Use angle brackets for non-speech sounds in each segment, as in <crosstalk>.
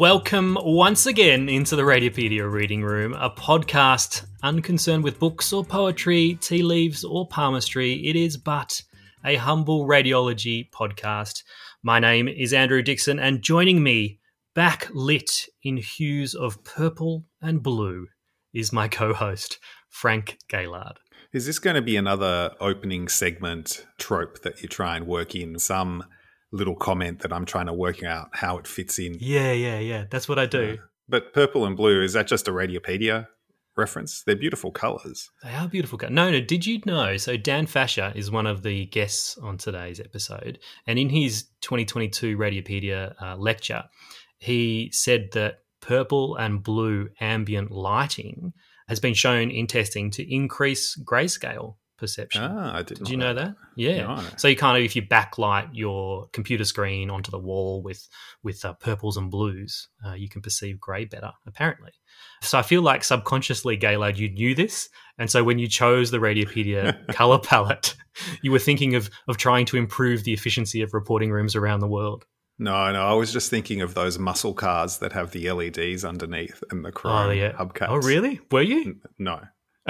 Welcome once again into the Radiopaedia Reading Room, a podcast unconcerned with books or poetry, tea leaves or palmistry. It is but a humble radiology podcast. My name is Andrew Dixon, and joining me, backlit in hues of purple and blue, is my co host, Frank Gaillard. Is this going to be another opening segment trope that you try and work in? Some little comment that I'm trying to work out how it fits in. Yeah, yeah, yeah. That's what I do. Uh, but purple and blue, is that just a Radiopaedia reference? They're beautiful colors. They are beautiful colors. No, no, did you know? So Dan Fascia is one of the guests on today's episode. And in his 2022 Radiopaedia uh, lecture, he said that purple and blue ambient lighting has been shown in testing to increase grayscale perception. Ah, I did. Did you know that? Yeah. No. So you kind of, if you backlight your computer screen onto the wall with with uh, purples and blues, uh, you can perceive grey better. Apparently. So I feel like subconsciously, Gaillard, you knew this, and so when you chose the Radiopaedia <laughs> color palette, you were thinking of of trying to improve the efficiency of reporting rooms around the world. No, no, I was just thinking of those muscle cars that have the LEDs underneath and the chrome Oh yeah. hubcaps. Oh really? Were you? N- No,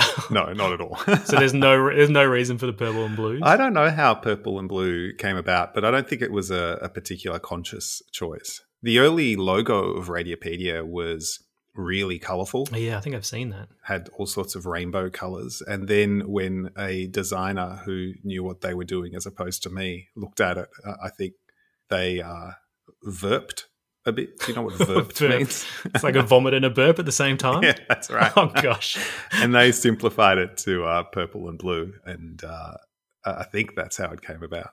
<laughs> no, not at all. so there's no there's no reason for the purple and blue. I don't know how purple and blue came about, but I don't think it was a, a particular conscious choice. The early logo of Radiopaedia was really colorful, yeah, I think I've seen that. had all sorts of rainbow colors. And then when a designer who knew what they were doing, as opposed to me, looked at it, I think they uh, verped a bit. Do you know what <laughs> Verp. means? It's like a vomit and a burp at the same <laughs> time. yeah, that's right. Oh gosh. and they simplified it to uh, purple and blue, and uh, I think that's how it came about.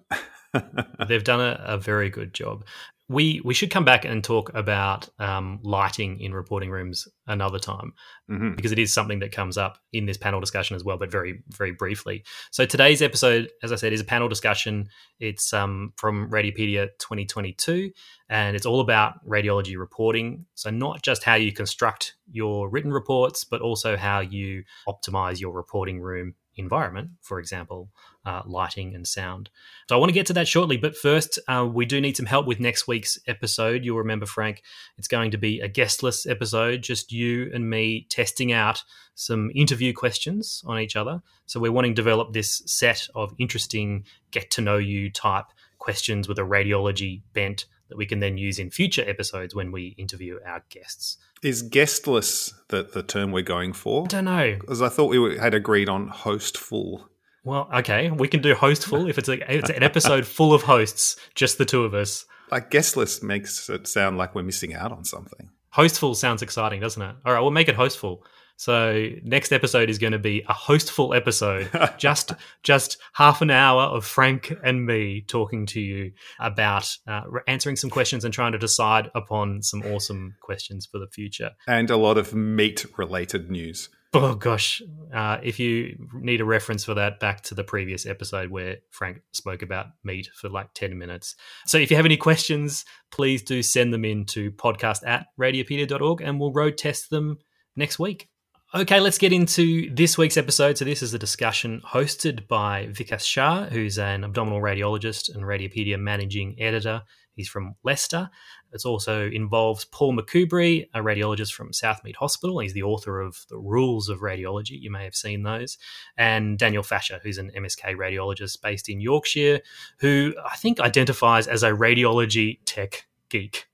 <laughs> They've done a, a very good job. We we should come back and talk about um, lighting in reporting rooms another time hmm because it is something that comes up in this panel discussion as well, but very very briefly. So today's episode, as I said, is a panel discussion. It's um, from Radiopaedia 2022, and it's all about radiology reporting. So not just how you construct your written reports, but also how you optimize your reporting room environment, for example, uh, lighting and sound. So I want to get to that shortly, but first, uh, we do need some help with next week's episode. You'll remember, Frank, it's going to be a guestless episode, just you and me testing out some interview questions on each other. So we're wanting to develop this set of interesting get to know you type questions with a radiology bent that we can then use in future episodes when we interview our guests. Is guestless the, the term we're going for? I don't know. Because I thought we had agreed on hostful. Well, okay, we can do hostful if it's a, it's an episode full of hosts, just the two of us. Like guestless makes it sound like we're missing out on something. Hostful sounds exciting, doesn't it? All right, we'll make it hostful. So next episode is going to be a hostful episode, <laughs> just just half an hour of Frank and me talking to you about uh, answering some questions and trying to decide upon some awesome questions for the future. And a lot of meat related news. Oh gosh, uh, if you need a reference for that, back to the previous episode where Frank spoke about meat for like ten minutes. So if you have any questions, please do send them in to podcast at radiopaedia.org and we'll road test them next week. Okay, let's get into this week's episode. So, this is a discussion hosted by Vikas Shah, who's an abdominal radiologist and Radiopaedia managing editor. He's from Leicester. It also involves Paul McCoubrie, a radiologist from Southmead Hospital. He's the author of The Rules of Radiology. You may have seen those. And Daniel Fascia, who's an MSK radiologist based in Yorkshire, who I think identifies as a radiology tech geek.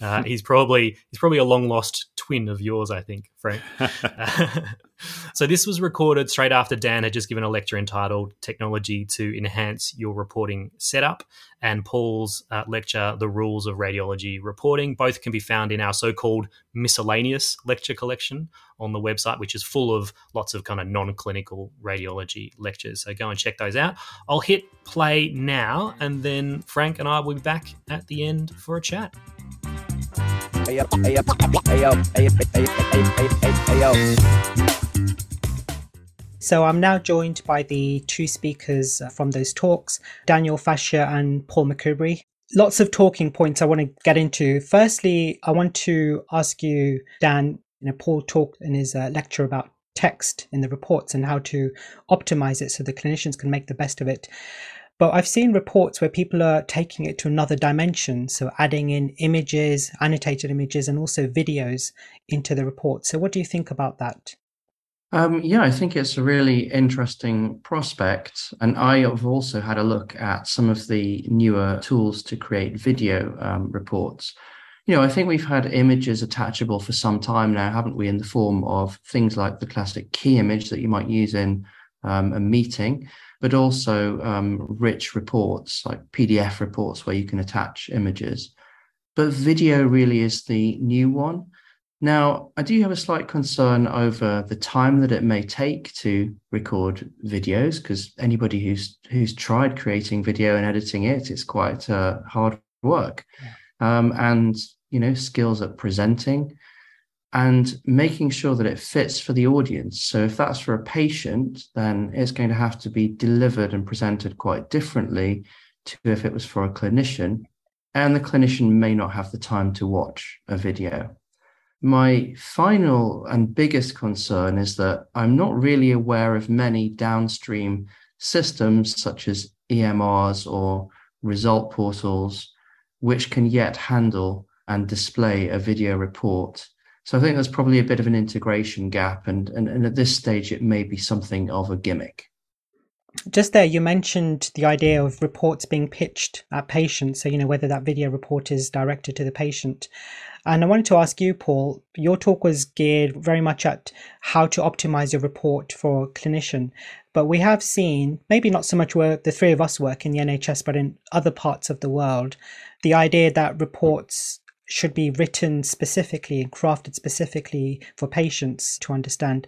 Uh, he's probably he's probably a long lost twin of yours, I think, Frank. <laughs> <laughs> so this was recorded straight after Dan had just given a lecture entitled "Technology to Enhance Your Reporting Setup," and Paul's uh, lecture "The Rules of Radiology Reporting." Both can be found in our so-called miscellaneous lecture collection on the website, which is full of lots of kind of non-clinical radiology lectures. So go and check those out. I'll hit play now, and then Frank and I will be back at the end for a chat. So I'm now joined by the two speakers from those talks, Daniel Fascia and Paul McCoubrie. Lots of talking points I want to get into. Firstly, I want to ask you, Dan, you know, Paul talked in his uh, lecture about text in the reports and how to optimize it so the clinicians can make the best of it. But I've seen reports where people are taking it to another dimension, so adding in images, annotated images, and also videos into the report. So, what do you think about that? Um, yeah, I think it's a really interesting prospect. And I have also had a look at some of the newer tools to create video um, reports. You know, I think we've had images attachable for some time now, haven't we, in the form of things like the classic key image that you might use in um, a meeting but also um, rich reports like PDF reports where you can attach images. But video really is the new one. Now, I do have a slight concern over the time that it may take to record videos because anybody who's who's tried creating video and editing it, it's quite uh, hard work, um, and you know skills at presenting and making sure that it fits for the audience. So, if that's for a patient, then it's going to have to be delivered and presented quite differently to if it was for a clinician. And the clinician may not have the time to watch a video. My final and biggest concern is that I'm not really aware of many downstream systems such as EMRs or result portals, which can yet handle and display a video report so I think there's probably a bit of an integration gap, and, and, and at this stage, it may be something of a gimmick. Just there, you mentioned the idea of reports being pitched at patients. So, you know, whether that video report is directed to the patient. And I wanted to ask you, Paul, your talk was geared very much at how to optimize your report for a clinician. But we have seen, maybe not so much where the three of us work in the NHS, but in other parts of the world, the idea that reports should be written specifically and crafted specifically for patients to understand.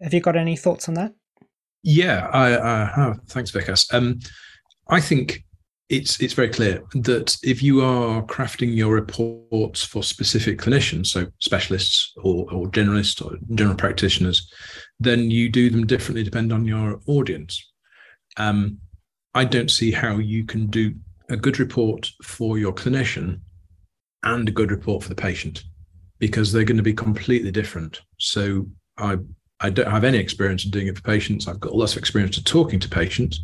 Have you got any thoughts on that? Yeah, I, I have. Thanks, Vikas. Um, I think it's it's very clear that if you are crafting your reports for specific clinicians, so specialists or, or generalists or general practitioners, then you do them differently depending on your audience. Um, I don't see how you can do a good report for your clinician and a good report for the patient because they're going to be completely different. So I I don't have any experience in doing it for patients. I've got lots of experience of talking to patients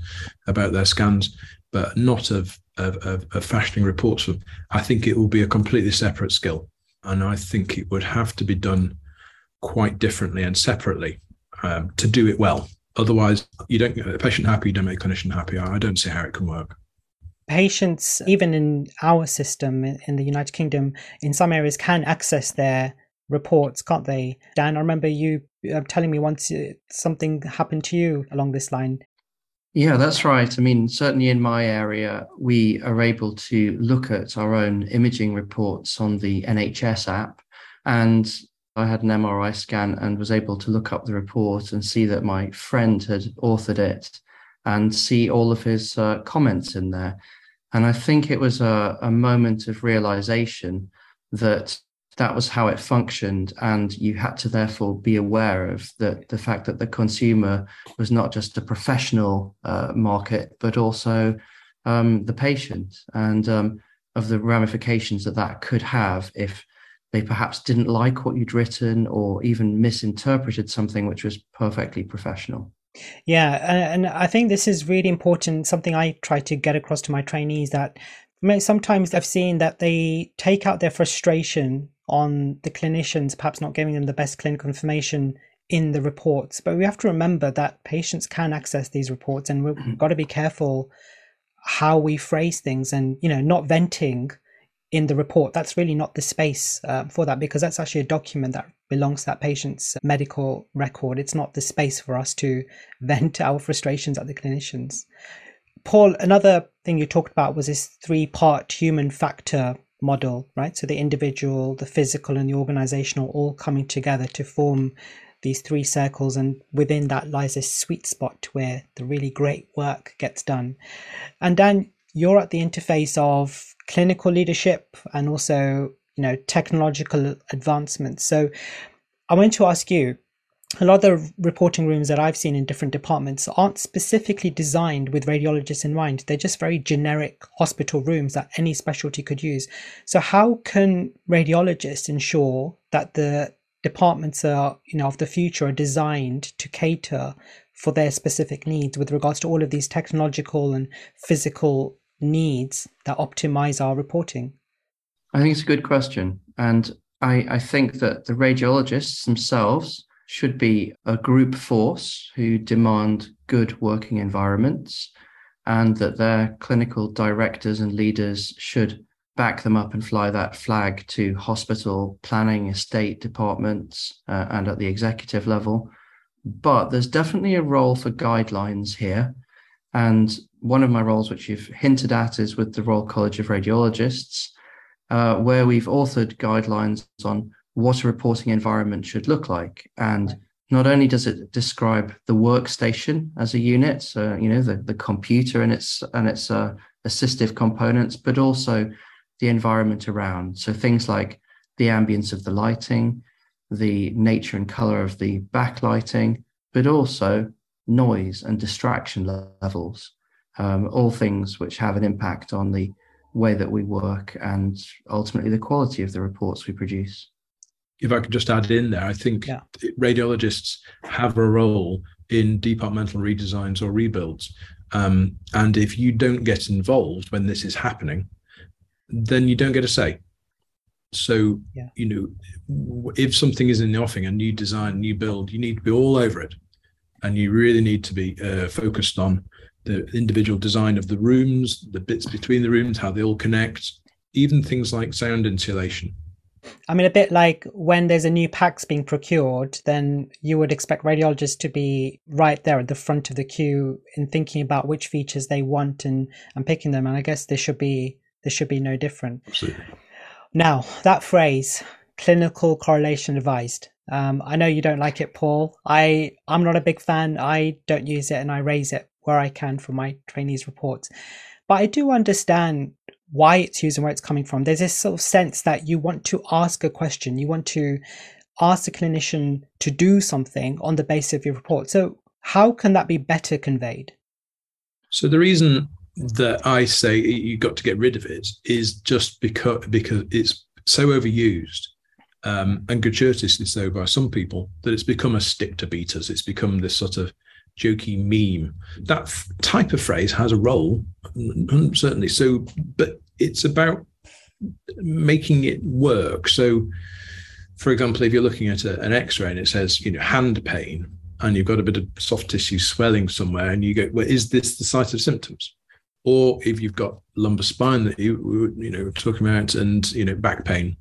about their scans, but not of of, of, of fashioning reports. For I think it will be a completely separate skill, and I think it would have to be done quite differently and separately um, to do it well. Otherwise, you don't get a patient happy, you don't make a clinician happy. I don't see how it can work patients, even in our system in the United Kingdom, in some areas can access their reports, can't they? Dan, I remember you uh, telling me once uh, something happened to you along this line. Yeah, that's right. I mean, certainly in my area, we are able to look at our own imaging reports on the NHS app. And I had an MRI scan and was able to look up the report and see that my friend had authored it and see all of his uh, comments in there. And I think it was a, a moment of realization that that was how it functioned. And you had to therefore be aware of the, the fact that the consumer was not just a professional uh, market, but also um, the patient and um, of the ramifications that that could have if they perhaps didn't like what you'd written or even misinterpreted something which was perfectly professional. Yeah, and I think this is really important. Something I try to get across to my trainees that sometimes I've seen that they take out their frustration on the clinicians, perhaps not giving them the best clinical information in the reports. But we have to remember that patients can access these reports, and we've mm-hmm. got to be careful how we phrase things, and you know, not venting in the report. That's really not the space uh, for that because that's actually a document that belongs to that patient's medical record. It's not the space for us to <laughs> vent our frustrations at the clinicians. Paul, another thing you talked about was this three part human factor model, right? So the individual, the physical, and the organizational all coming together to form these three circles. And within that lies this sweet spot where the really great work gets done. And Dan, you're at the interface of clinical leadership and also you know technological advancements so i want to ask you a lot of the reporting rooms that I've seen in different departments aren't specifically designed with radiologists in mind. They're just very generic hospital rooms that any specialty could use. So how can radiologists ensure that the departments are, you know, of the future are designed to cater for their specific needs with regards to all of these technological and physical needs that optimize our reporting? I think it's a good question. And I, I think that the radiologists themselves should be a group force who demand good working environments and that their clinical directors and leaders should back them up and fly that flag to hospital planning estate departments uh, and at the executive level but there's definitely a role for guidelines here and one of my roles which you've hinted at is with the royal college of radiologists uh, where we've authored guidelines on what a reporting environment should look like and not only does it describe the workstation as a unit, so you know the, the computer and its and its uh, assistive components, but also the environment around. So things like the ambience of the lighting, the nature and color of the backlighting, but also noise and distraction levels. Um, all things which have an impact on the way that we work and ultimately the quality of the reports we produce if I could just add in there, I think yeah. radiologists have a role in departmental redesigns or rebuilds. Um, and if you don't get involved when this is happening, then you don't get a say. So, yeah. you know, if something is in the offing, a new design, new build, you need to be all over it. And you really need to be uh, focused on the individual design of the rooms, the bits between the rooms, how they all connect, even things like sound insulation I mean, a bit like when there's a new PACS being procured, then you would expect radiologists to be right there at the front of the queue in thinking about which features they want and, and picking them. And I guess there should be there should be no different. Absolutely. Now that phrase, clinical correlation advised. Um, I know you don't like it, Paul. I I'm not a big fan. I don't use it, and I raise it where I can for my trainees' reports. But I do understand why it's used and where it's coming from. There's this sort of sense that you want to ask a question, you want to ask the clinician to do something on the basis of your report. So, how can that be better conveyed? So, the reason that I say you've got to get rid of it is just because because it's so overused um, and gratuitously so by some people that it's become a stick to beaters. It's become this sort of jokey meme. That f- type of phrase has a role, certainly. So, but it's about making it work. So, for example, if you're looking at a, an X-ray and it says, you know, hand pain, and you've got a bit of soft tissue swelling somewhere, and you go, well, is this the site of symptoms? Or if you've got lumbar spine that you you know talking about, and you know back pain,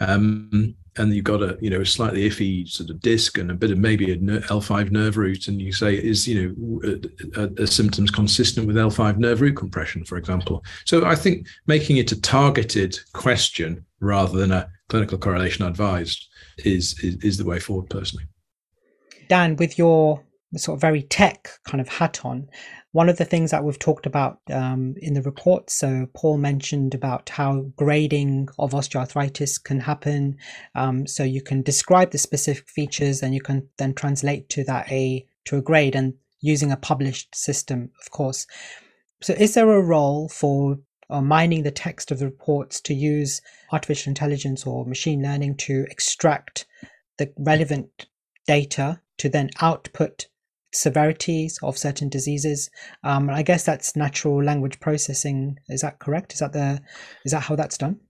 um, and you've got a you know a slightly iffy sort of disc and a bit of maybe a L5 nerve root, and you say is you know a, uh, uh, a symptoms consistent with L5 nerve root compression, for example. So I think making it a targeted question rather than a clinical correlation advised is is, is the way forward, personally. Dan, with your sort of very tech kind of hat on, one of the things that we've talked about um, in the report, so Paul mentioned about how grading of osteoarthritis can happen. Um, so you can describe the specific features and you can then translate to that a to a grade and using a published system, of course. So is there a role for uh, mining the text of the reports to use artificial intelligence or machine learning to extract the relevant data to then output severities of certain diseases. Um, I guess that's natural language processing. Is that correct? Is that the is that how that's done?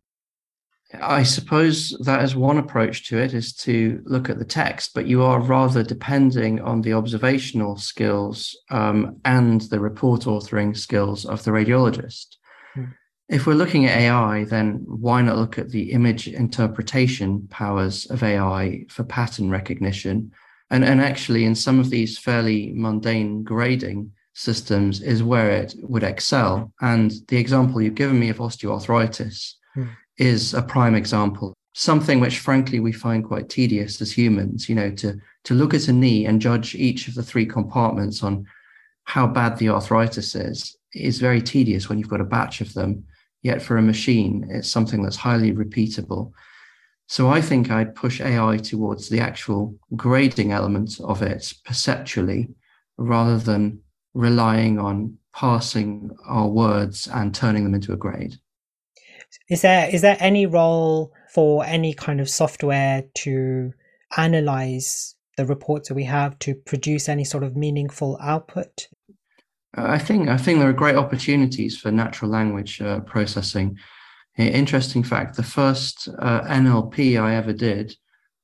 I suppose that is one approach to it is to look at the text, but you are rather depending on the observational skills um, and the report authoring skills of the radiologist. Hmm. If we're looking at AI, then why not look at the image interpretation powers of AI for pattern recognition and, and actually, in some of these fairly mundane grading systems, is where it would excel. And the example you've given me of osteoarthritis mm. is a prime example. Something which, frankly, we find quite tedious as humans, you know, to, to look at a knee and judge each of the three compartments on how bad the arthritis is, is very tedious when you've got a batch of them. Yet for a machine, it's something that's highly repeatable. So I think I'd push AI towards the actual grading element of it perceptually rather than relying on parsing our words and turning them into a grade. Is there is there any role for any kind of software to analyze the reports that we have to produce any sort of meaningful output? I think I think there are great opportunities for natural language uh, processing. Interesting fact: the first uh, NLP I ever did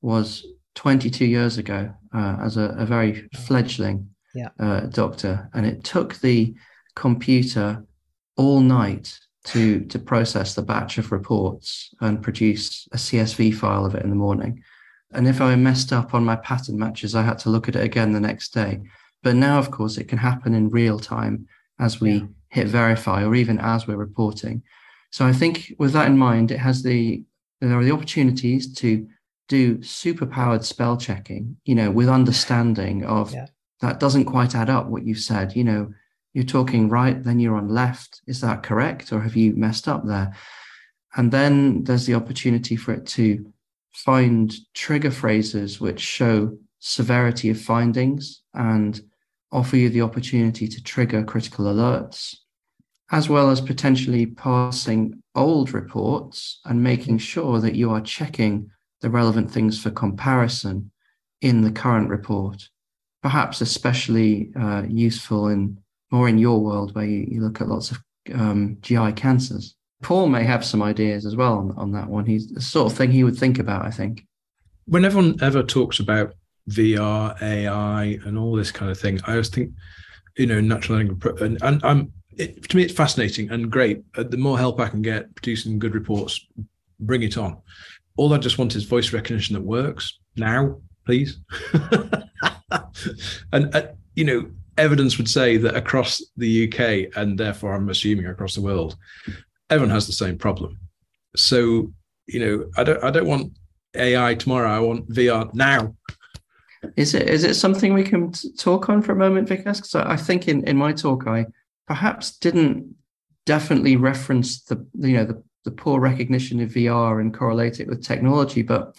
was 22 years ago uh, as a, a, very fledgling yeah. Uh, doctor, and it took the computer all night to to process the batch of reports and produce a CSV file of it in the morning. And if I messed up on my pattern matches, I had to look at it again the next day. But now, of course, it can happen in real time as we yeah. hit verify or even as we're reporting. So I think with that in mind, it has the there are the opportunities to do super powered spell checking, you know, with understanding of yeah. that doesn't quite add up what you said, you know, you're talking right, then you're on left. Is that correct? Or have you messed up there? And then there's the opportunity for it to find trigger phrases which show severity of findings and offer you the opportunity to trigger critical alerts, as well as potentially passing old reports and making sure that you are checking the relevant things for comparison in the current report. Perhaps especially uh, useful in more in your world where you, you look at lots of um, GI cancers. Paul may have some ideas as well on, on that one. He's the sort of thing he would think about, I think. When everyone ever talks about VR, AI, and all this kind of thing, I always think, you know, natural language, and, and I'm, it, to me, it's fascinating and great. Uh, the more help I can get producing good reports, bring it on. All I just want is voice recognition that works now, please. <laughs> and, uh, you know, evidence would say that across the UK and therefore I'm assuming across the world, everyone has the same problem. So, you know, I don't I don't want AI tomorrow. I want VR now. Is it is it something we can talk on for a moment, Vikas? Because I, I think in, in my talk I perhaps didn't definitely reference the you know the, the poor recognition of VR and correlate it with technology, but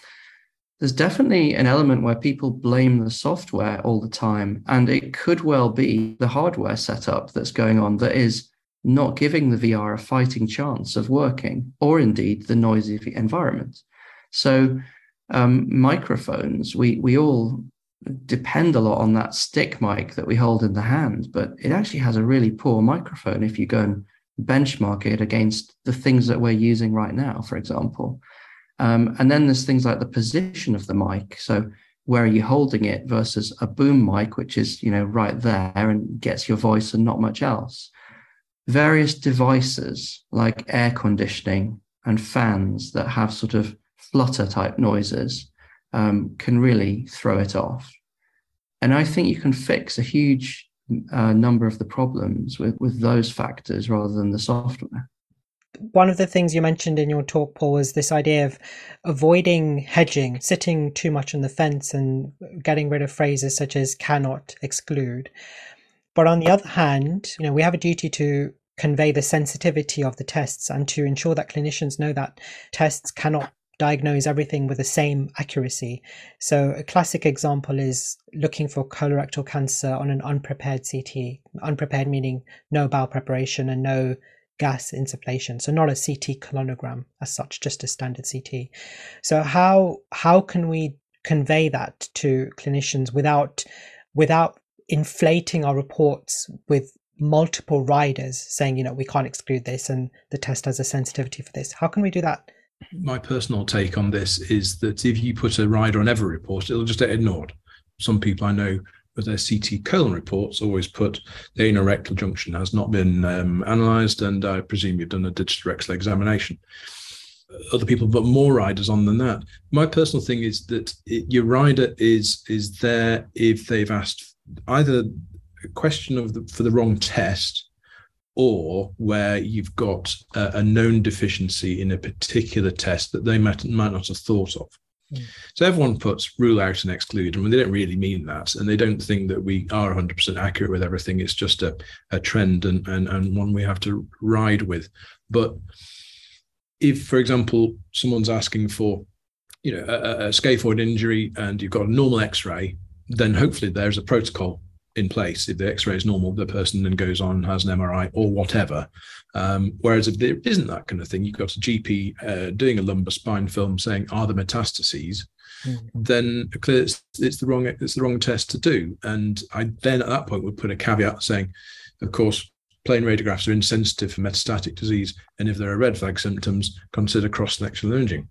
there's definitely an element where people blame the software all the time. And it could well be the hardware setup that's going on that is not giving the VR a fighting chance of working, or indeed the noisy environment. So, um, microphones, we, we all depend a lot on that stick mic that we hold in the hand, but it actually has a really poor microphone if you go and benchmark it against the things that we're using right now, for example. Um, and then there's things like the position of the mic. So where are you holding it versus a boom mic, which is, you know, right there and gets your voice and not much else. Various devices like air conditioning and fans that have sort of flutter type noises um, can really throw it off. And I think you can fix a huge uh, number of the problems with, with those factors rather than the software one of the things you mentioned in your talk, Paul, was this idea of avoiding hedging, sitting too much on the fence and getting rid of phrases such as cannot exclude. But on the other hand, you know, we have a duty to convey the sensitivity of the tests and to ensure that clinicians know that tests cannot diagnose everything with the same accuracy. So a classic example is looking for colorectal cancer on an unprepared CT. Unprepared meaning no bowel preparation and no gas insufflation. So not a CT colonogram as such, just a standard CT. So how how can we convey that to clinicians without without inflating our reports with multiple riders saying, you know, we can't exclude this and the test has a sensitivity for this. How can we do that? My personal take on this is that if you put a rider on every report, it'll just get ignored. Some people I know with their CT colon reports always put the anal rectal junction has not been um, analysed, and I presume you've done a digital rectal examination. Other people put more riders on than that. My personal thing is that it, your rider is is there if they've asked either a question of the, for the wrong test or where you've got a, a known deficiency in a particular test that they might, might not have thought of. Hmm. So everyone puts rule out and exclude, I and they don't really mean that, and they don't think that we are 100% accurate with everything. It's just a, a trend and, and and one we have to ride with. But if, for example, someone's asking for, you know, a, a scaphoid injury and you've got a normal X-ray, then hopefully there's a protocol in place. If the X-ray is normal, the person then goes on has an MRI or whatever. Um, whereas if there isn't that kind of thing, you've got a GP uh, doing a lumbar spine film saying, "Are the metastases?" Mm. Then it's, it's the wrong it's the wrong test to do. And I then at that point would put a caveat saying, of course, plain radiographs are insensitive for metastatic disease, and if there are red flag symptoms, consider cross-sectional imaging.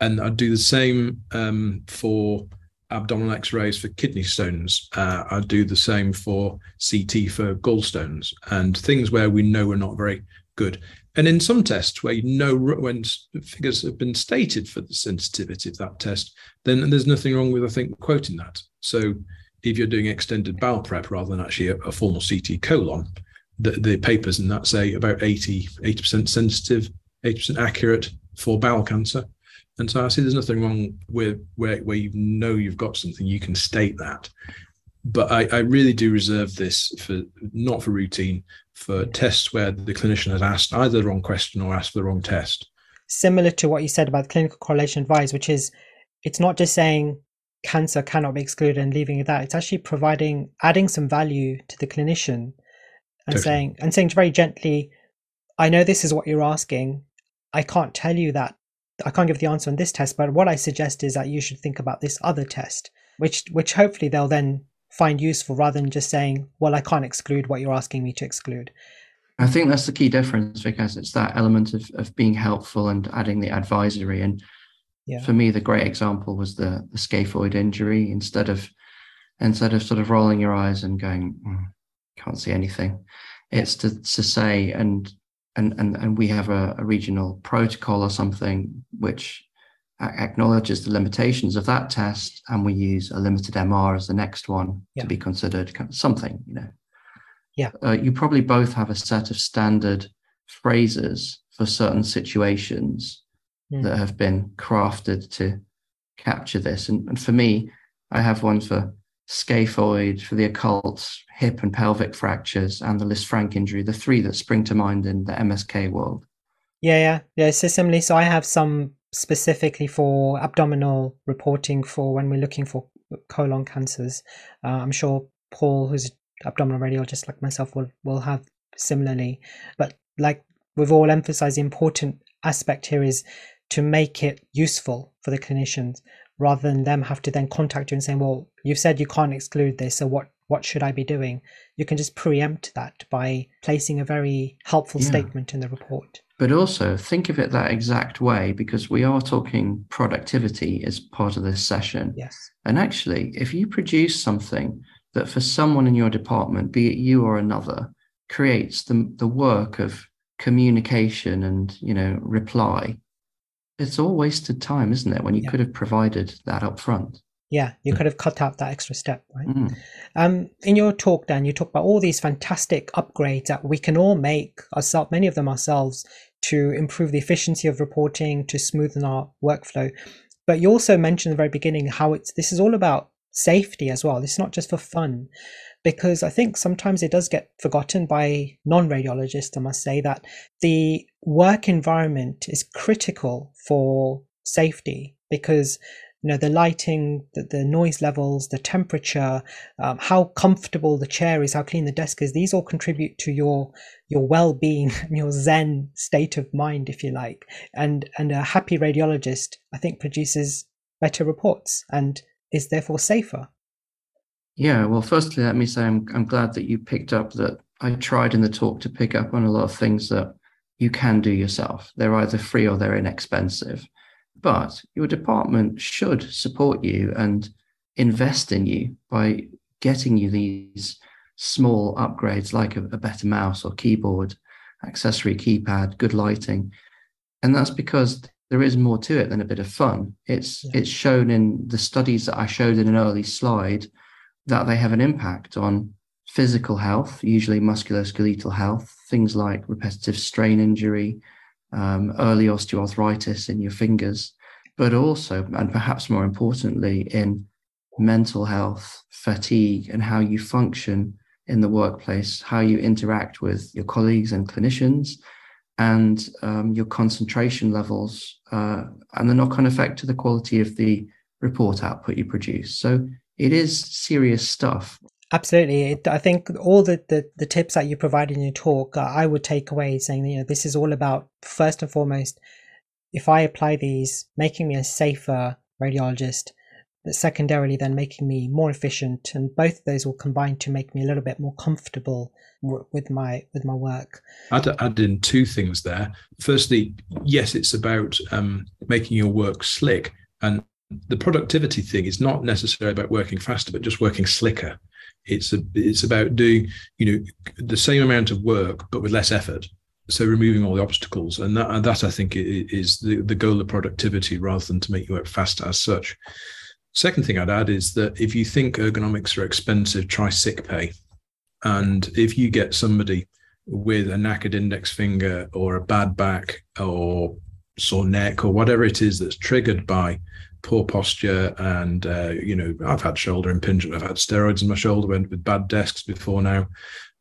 And I'd do the same um, for abdominal x-rays for kidney stones. Uh, I do the same for CT for gallstones and things where we know we're not very good. And in some tests where you know when figures have been stated for the sensitivity of that test, then there's nothing wrong with, I think, quoting that. So if you're doing extended bowel prep rather than actually a, a formal CT colon, the, the papers in that say about 80, 80% sensitive, 80% accurate for bowel cancer. And so I see there's nothing wrong with where, where you know you've got something, you can state that. But I, I really do reserve this for not for routine, for tests where the clinician has asked either the wrong question or asked for the wrong test. Similar to what you said about the clinical correlation advice, which is it's not just saying cancer cannot be excluded and leaving it that, it's actually providing adding some value to the clinician and totally. saying and saying very gently, I know this is what you're asking. I can't tell you that I can't give the answer on this test, but what I suggest is that you should think about this other test, which which hopefully they'll then find useful rather than just saying, well, I can't exclude what you're asking me to exclude. I think that's the key difference because it's that element of, of being helpful and adding the advisory. And yeah. for me, the great example was the, the scaphoid injury. Instead of instead of sort of rolling your eyes and going, mm, can't see anything, it's to, to say and and and, and we have a, a regional protocol or something which acknowledges the limitations of that test and we use a limited mr as the next one yeah. to be considered something you know yeah uh, you probably both have a set of standard phrases for certain situations mm. that have been crafted to capture this and, and for me i have one for scaphoid for the occult hip and pelvic fractures and the Lisfranc injury, the three that spring to mind in the MSK world. Yeah, yeah, yeah. So similarly, so I have some specifically for abdominal reporting for when we're looking for colon cancers. Uh, I'm sure Paul, who's an abdominal radiologist like myself, will will have similarly. But like we've all emphasized, the important aspect here is to make it useful for the clinicians rather than them have to then contact you and saying, well, you've said you can't exclude this, so what what should I be doing? You can just preempt that by placing a very helpful yeah. statement in the report. But also think of it that exact way because we are talking productivity as part of this session. Yes. And actually, if you produce something that for someone in your department, be it you or another, creates the, the work of communication and you know reply it's all wasted time, isn't it? When you yeah. could have provided that up front. Yeah, you mm. could have cut out that extra step, right? Mm. Um, in your talk, Dan, you talk about all these fantastic upgrades that we can all make ourselves, many of them ourselves, to improve the efficiency of reporting, to smoothen our workflow. But you also mentioned at the very beginning how it's this is all about safety as well. It's not just for fun because I think sometimes it does get forgotten by non radiologists, I must say, that the work environment is critical for safety because you know the lighting the, the noise levels the temperature um, how comfortable the chair is how clean the desk is these all contribute to your your well-being <laughs> your zen state of mind if you like. And and a happy radiologist i think produces better reports and is therefore safer yeah, well, firstly, let me say I'm, I'm glad that you picked up that I tried in the talk to pick up on a lot of things that you can do yourself. They're either free or they're inexpensive. But your department should support you and invest in you by getting you these small upgrades like a, a better mouse or keyboard, accessory keypad, good lighting. And that's because there is more to it than a bit of fun. It's yeah. it's shown in the studies that I showed in an early slide that they have an impact on physical health, usually musculoskeletal health, things like repetitive strain injury, um, early osteoarthritis in your fingers, but also, and perhaps more importantly, in mental health, fatigue, and how you function in the workplace, how you interact with your colleagues and clinicians, and um, your concentration levels, uh, and the knock on effect to the quality of the report output you produce. So it is serious stuff. Absolutely. I think all the, the, the tips that you provided in your talk, uh, I would take away saying, you know, this is all about, first and foremost, if I apply these, making me a safer radiologist, but secondarily then making me more efficient. And both of those will combine to make me a little bit more comfortable w- with my with my work. I'd add in two things there. Firstly, yes, it's about um, making your work slick. And the productivity thing is not necessarily about working faster, but just working slicker. It's a, it's about doing you know the same amount of work but with less effort. So removing all the obstacles, and that, and that I think is the, the goal of productivity rather than to make you work faster as such. Second thing I'd add is that if you think ergonomics are expensive, try sick pay. And if you get somebody with a knackered index finger or a bad back or sore neck or whatever it is that's triggered by poor posture and uh, you know I've had shoulder impingement, I've had steroids in my shoulder went with bad desks before now,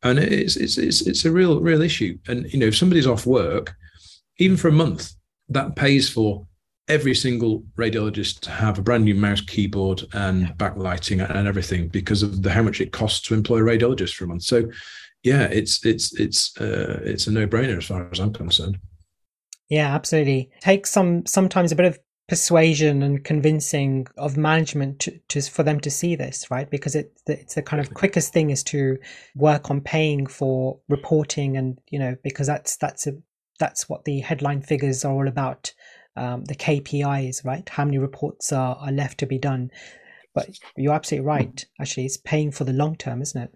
and it's it's it's it's a real real issue. And you know if somebody's off work, even for a month, that pays for every single radiologist to have a brand new mouse keyboard and backlighting and everything because of the how much it costs to employ a radiologist for a month. So yeah, it's it's it's uh, it's a no brainer as far as I'm concerned. Yeah, absolutely. Takes some sometimes a bit of persuasion and convincing of management to, to, for them to see this right? Because it it's the kind of quickest thing is to work on paying for reporting and you know because that's that's a that's what the headline figures are all about um, the KPIs right? How many reports are, are left to be done. But you're absolutely right actually. It's paying for the long term isn't it?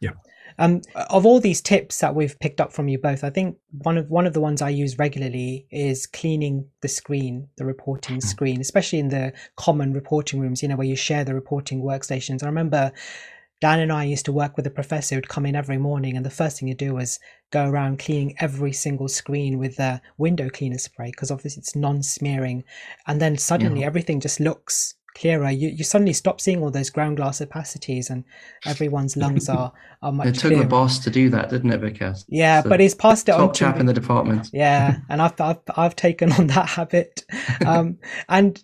Yeah um, of all these tips that we've picked up from you both, I think one of one of the ones I use regularly is cleaning the screen, the reporting hmm. screen, especially in the common reporting rooms. You know where you share the reporting workstations. I remember Dan and I used to work with a professor who'd come in every morning, and the first thing he'd do was go around cleaning every single screen with the window cleaner spray because obviously it's non-smearing, and then suddenly yeah. everything just looks clearer. You you suddenly stop seeing all those ground glass opacities, and everyone's lungs are <laughs> are much. It took clearer. the boss to do that, didn't it, Vikas? Yeah, so, but he's passed it top on. Top chap in the department. Yeah, <laughs> and I've I've I've taken on that habit. <laughs> Um, and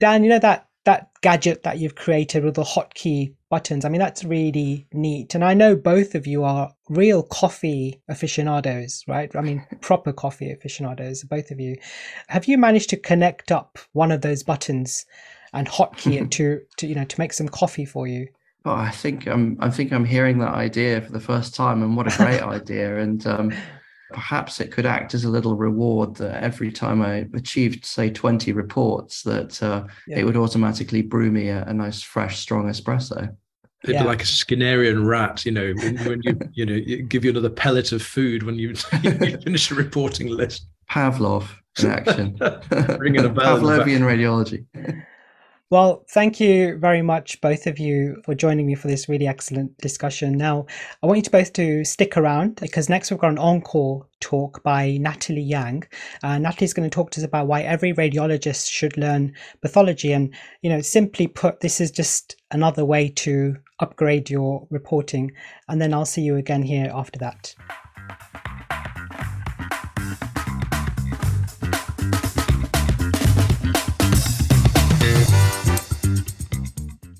Dan, you know that that gadget that you've created with the hotkey buttons. I mean, that's really neat. And I know both of you are real coffee aficionados, right? I mean, proper coffee aficionados, both of you. Have you managed to connect up one of those buttons and hotkey it <laughs> to, to you know to make some coffee for you. Oh, I think I'm I think I'm hearing that idea for the first time, and what a great <laughs> idea! And um, perhaps it could act as a little reward that every time I achieved, say, 20 reports, that uh, yeah. it would automatically brew me a, a nice, fresh, strong espresso. It'd yeah. be like a Skinnerian rat, you know, when, when you <laughs> you know you give you another pellet of food when you, you finish a reporting list. Pavlov in action. Ringing a bell. Pavlovian radiology. Well, thank you very much, both of you, for joining me for this really excellent discussion. Now, I want you to both to stick around because next we've got an encore talk by Natalie Yang. Uh, Natalie's going to talk to us about why every radiologist should learn pathology. And, you know, simply put, this is just another way to upgrade your reporting. And then I'll see you again here after that.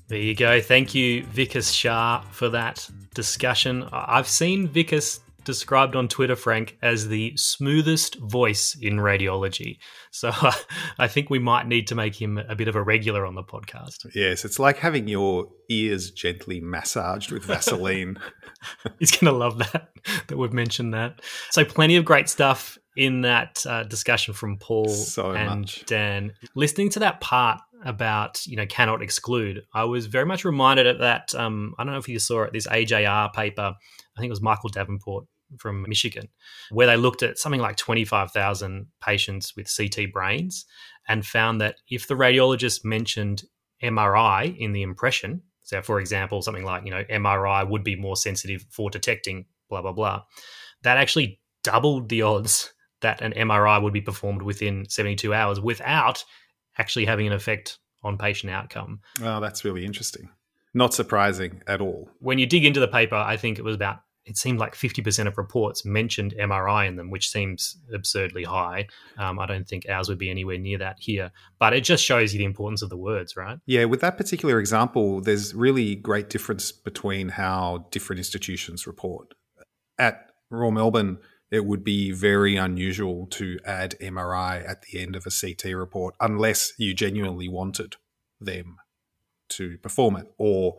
There you go. Thank you, Vikas Shah, for that discussion. I've seen Vikas described on Twitter, Frank, as the smoothest voice in radiology. So <laughs> I think we might need to make him a bit of a regular on the podcast. Yes, it's like having your ears gently massaged with Vaseline. <laughs> <laughs> He's going to love that, that we've mentioned that. So, plenty of great stuff in that uh, discussion from Paul so and much. Dan. Listening to that part about you know cannot exclude, I was very much reminded of that. Um, I don't know if you saw it. This AJR paper, I think it was Michael Davenport from Michigan, where they looked at something like twenty five thousand patients with CT brains and found that if the radiologist mentioned MRI in the impression, so for example, something like you know MRI would be more sensitive for detecting blah blah blah, that actually doubled the odds that an MRI would be performed within 72 hours without actually having an effect on patient outcome. Oh, that's really interesting. Not surprising at all. When you dig into the paper, I think it was about it seemed like 50% of reports mentioned MRI in them, which seems absurdly high. Um, I don't think ours would be anywhere near that here, but it just shows you the importance of the words, right? Yeah, with that particular example, there's really great difference between how different institutions report. At Royal Melbourne, it would be very unusual to add MRI at the end of a CT report unless you genuinely wanted them to perform it or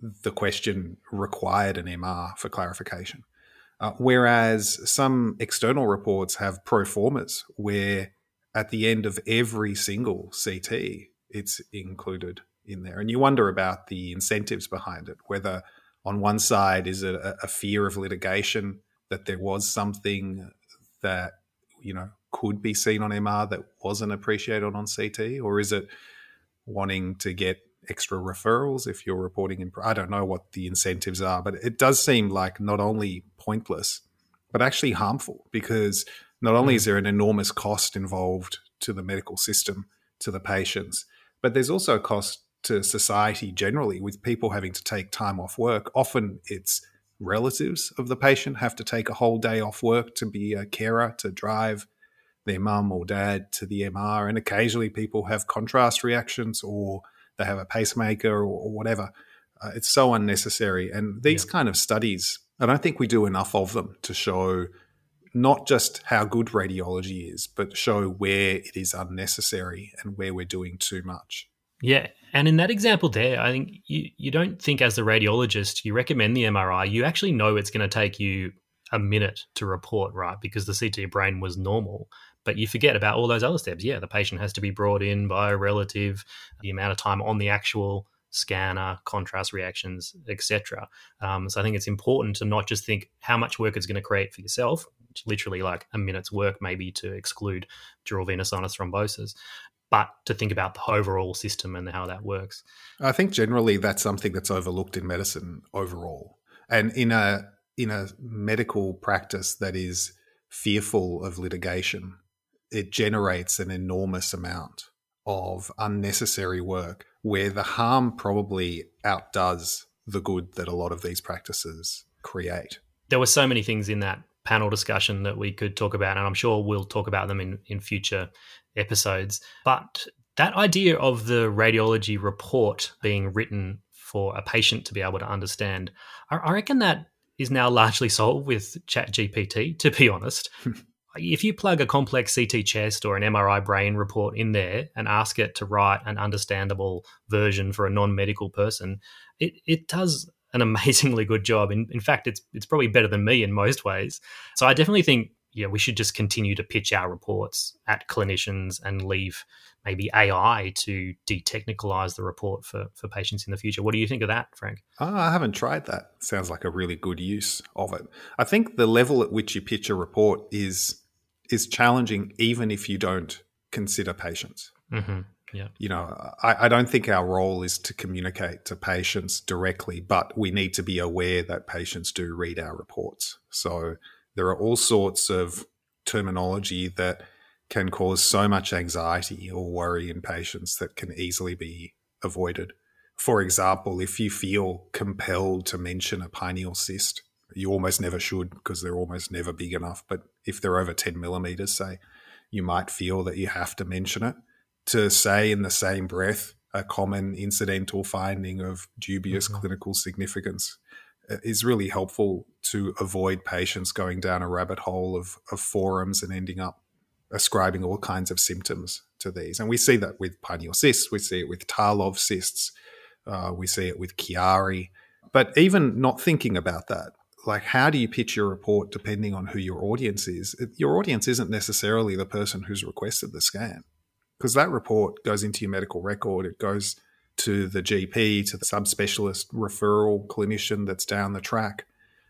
the question required an MR for clarification. Uh, whereas some external reports have pro formas where at the end of every single CT, it's included in there. And you wonder about the incentives behind it, whether on one side is it a, a fear of litigation that there was something that, you know, could be seen on MR that wasn't appreciated on CT, or is it wanting to get extra referrals if you're reporting in i don't know what the incentives are but it does seem like not only pointless but actually harmful because not only hmm. is there an enormous cost involved to the medical system to the patients but there's also a cost to society generally with people having to take time off work. Often it's relatives of the patient have to take a whole day off work to be a carer to drive their mum or dad to the MR and occasionally people have contrast reactions or they have a pacemaker or, or whatever. Uh, it's so unnecessary. And these yeah. kind of studies, I don't think we do enough of them to show not just how good radiology is, but show where it is unnecessary and where we're doing too much. Yeah. And in that example there, I think you, you don't think as the radiologist, you recommend the MRI, you actually know it's going to take you a minute to report, right? Because the CT brain was normal but you forget about all those other steps. Yeah, the patient has to be brought in by a relative, the amount of time on the actual scanner, contrast reactions, etc. Um, so I think it's important to not just think how much work it's going to create for yourself, literally like a minute's work maybe to exclude dural venous sinus thrombosis, but to think about the overall system and how that works. I think generally that's something that's overlooked in medicine overall, and in a in a medical practice that is fearful of litigation it generates an enormous amount of unnecessary work where the harm probably outdoes the good that a lot of these practices create. There were so many things in that panel discussion that we could talk about, and I'm sure we'll talk about them in, in future episodes. But that idea of the radiology report being written for a patient to be able to understand, I, I reckon that is now largely solved with ChatGPT, to be honest. <laughs> if you plug a complex CT chest or an MRI brain report in there and ask it to write an understandable version for a non-medical person, it it does an <laughs> amazingly good job. In in fact, it's it's probably better than me in most ways. So I definitely think yeah, we should just continue to pitch our reports at clinicians and leave maybe AI to detechnicalize the report for, for patients in the future. What do you think of that, Frank? Oh, I haven't tried that. Sounds like a really good use of it. I think the level at which you pitch a report is is challenging even if you don't consider patients. Mm-hmm. Yeah. You know, I, I, don't think our role is to communicate to patients directly, but we need to be aware that patients do read our reports. So there are all sorts of terminology that can cause so much anxiety or worry in patients that can easily be avoided. For example, if you feel compelled to mention a pineal cyst, you almost never should because they're almost never big enough. But if they're over 10 millimeters, say, you might feel that you have to mention it. To say in the same breath a common incidental finding of dubious mm-hmm. clinical significance is really helpful to avoid patients going down a rabbit hole of, of forums and ending up ascribing all kinds of symptoms to these. And we see that with pineal cysts, we see it with Tarlov cysts, uh, we see it with Chiari. But even not thinking about that, like how do you pitch your report depending on who your audience is your audience isn't necessarily the person who's requested the scan because that report goes into your medical record it goes to the gp to the subspecialist referral clinician that's down the track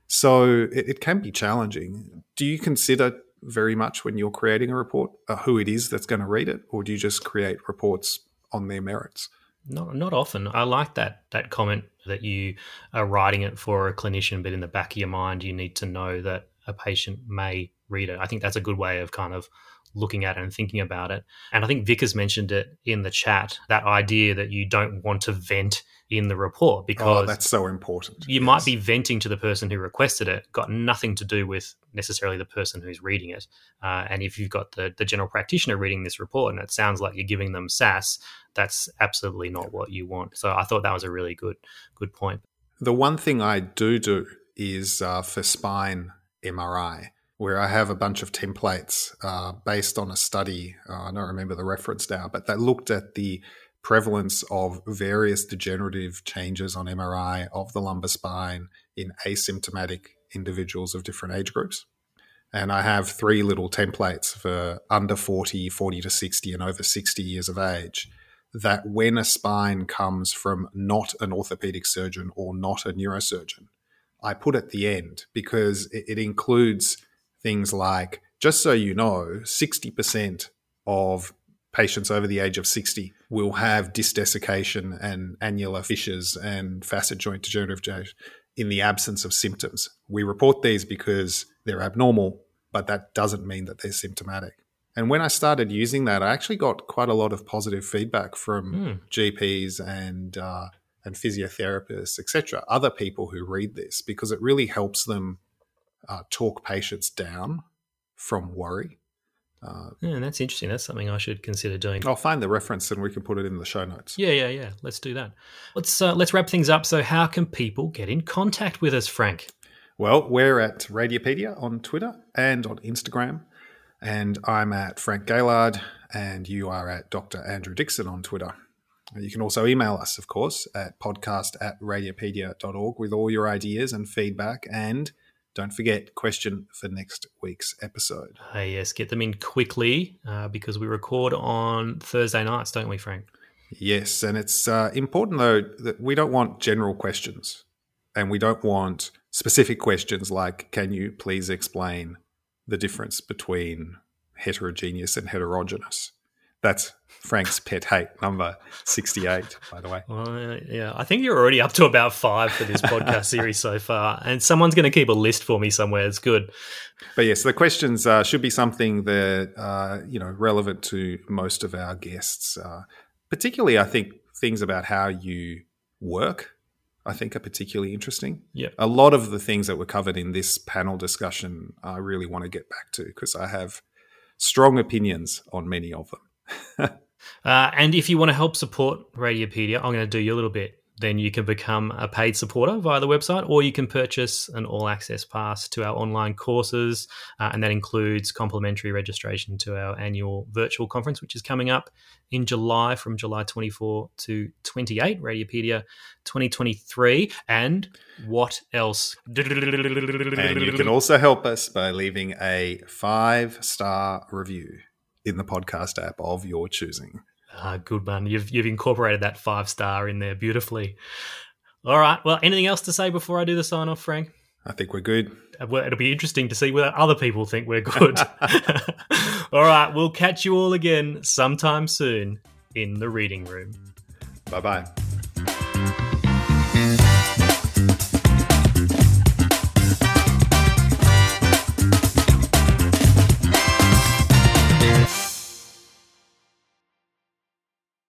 so it, it can be challenging do you consider very much when you're creating a report uh, who it is that's going to read it or do you just create reports on their merits not not often. I like that that comment that you are writing it for a clinician, but in the back of your mind, you need to know that a patient may read it. I think that's a good way of kind of looking at it and thinking about it. And I think Vikas mentioned it in the chat that idea that you don't want to vent in the report because oh, that's so important. You yes. might be venting to the person who requested it, got nothing to do with necessarily the person who's reading it. Uh, and if you've got the, the general practitioner reading this report and it sounds like you're giving them sass, that's absolutely not what you want. So I thought that was a really good good point. The one thing I do do is uh, for spine MRI, where I have a bunch of templates uh, based on a study. Uh, I don't remember the reference now, but that looked at the prevalence of various degenerative changes on MRI of the lumbar spine in asymptomatic individuals of different age groups. And I have three little templates for under 40, 40 to 60, and over 60 years of age. That when a spine comes from not an orthopedic surgeon or not a neurosurgeon, I put at the end because it, it includes things like just so you know, 60% of patients over the age of 60 will have disc desiccation and annular fissures and facet joint degenerative change in the absence of symptoms. We report these because they're abnormal, but that doesn't mean that they're symptomatic. And when I started using that, I actually got quite a lot of positive feedback from mm. GPs and uh, and physiotherapists, etc., other people who read this, because it really helps them uh, talk patients down from worry uh, yeah, that's interesting. That's something I should consider doing. I'll find the reference and we can put it in the show notes. Yeah, yeah, yeah. Let's do that. Let's uh, let's wrap things up. So, how can people get in contact with us, Frank? Well, we're at Radiopaedia on Twitter and on Instagram, and I'm at Frank Gaillard, and you are at Dr. Andrew Dixon on Twitter. You can also email us, of course, at podcast at radiopaedia.org with all your ideas and feedback and don't forget, question for next week's episode. Uh, yes, get them in quickly uh, because we record on Thursday nights, don't we, Frank? Yes, and it's uh, important though that we don't want general questions and we don't want specific questions like, can you please explain the difference between heterogeneous and heterogeneous? That's Frank's pet hate number 68, by the way. Well, yeah, I think you're already up to about five for this podcast series so far. And someone's going to keep a list for me somewhere. It's good. But yes, the questions uh, should be something that, uh, you know, relevant to most of our guests. Uh, particularly, I think things about how you work, I think are particularly interesting. Yeah. A lot of the things that were covered in this panel discussion, I really want to get back to because I have strong opinions on many of them. <laughs> uh, and if you want to help support Radiopaedia, I'm going to do you a little bit. Then you can become a paid supporter via the website, or you can purchase an all access pass to our online courses. Uh, and that includes complimentary registration to our annual virtual conference, which is coming up in July from July 24 to 28, Radiopaedia 2023. And what else? And you can also help us by leaving a five star review in the podcast app of your choosing. Ah, good man. You've you've incorporated that five star in there beautifully. All right. Well, anything else to say before I do the sign off, Frank? I think we're good. Uh, well, it'll be interesting to see whether other people think we're good. <laughs> <laughs> all right. We'll catch you all again sometime soon in the reading room. Bye bye.